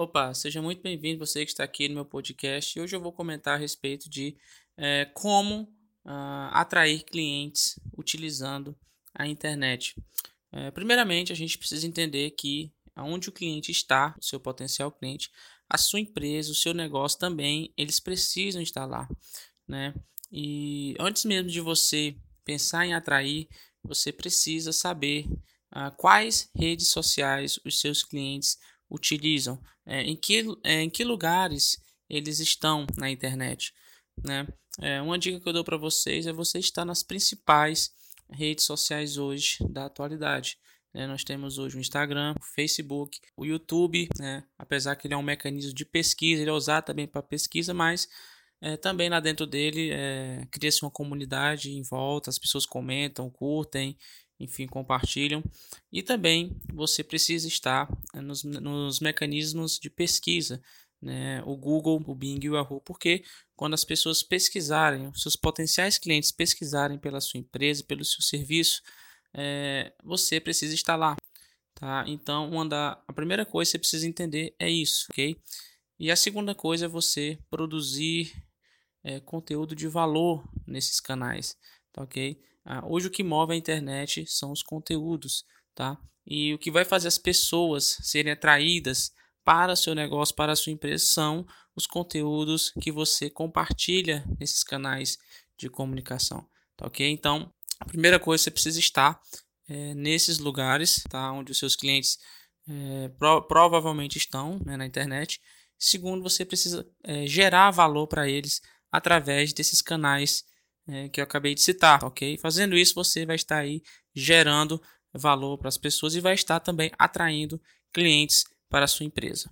Opa, seja muito bem-vindo você que está aqui no meu podcast. Hoje eu vou comentar a respeito de é, como uh, atrair clientes utilizando a internet. É, primeiramente, a gente precisa entender que onde o cliente está, o seu potencial cliente, a sua empresa, o seu negócio também, eles precisam estar lá, né? E antes mesmo de você pensar em atrair, você precisa saber uh, quais redes sociais os seus clientes utilizam, é, em, que, é, em que lugares eles estão na internet. Né? É, uma dica que eu dou para vocês é você estar nas principais redes sociais hoje da atualidade. Né? Nós temos hoje o Instagram, o Facebook, o YouTube, né? apesar que ele é um mecanismo de pesquisa, ele é usado também para pesquisa, mas é, também lá dentro dele é, cria-se uma comunidade em volta, as pessoas comentam, curtem, enfim, compartilham. E também você precisa estar eh, nos, nos mecanismos de pesquisa, né? o Google, o Bing e o Yahoo, porque quando as pessoas pesquisarem, seus potenciais clientes pesquisarem pela sua empresa, pelo seu serviço, é, você precisa estar lá. Tá? Então, uma da, a primeira coisa que você precisa entender é isso, ok? E a segunda coisa é você produzir é, conteúdo de valor nesses canais, tá ok? Ah, hoje o que move a internet são os conteúdos, tá? E o que vai fazer as pessoas serem atraídas para seu negócio, para sua empresa, são os conteúdos que você compartilha nesses canais de comunicação, tá ok? Então, a primeira coisa você precisa estar é, nesses lugares, tá? Onde os seus clientes é, pro, provavelmente estão né, na internet. Segundo, você precisa é, gerar valor para eles através desses canais é, que eu acabei de citar, ok? Fazendo isso, você vai estar aí gerando valor para as pessoas e vai estar também atraindo clientes para a sua empresa.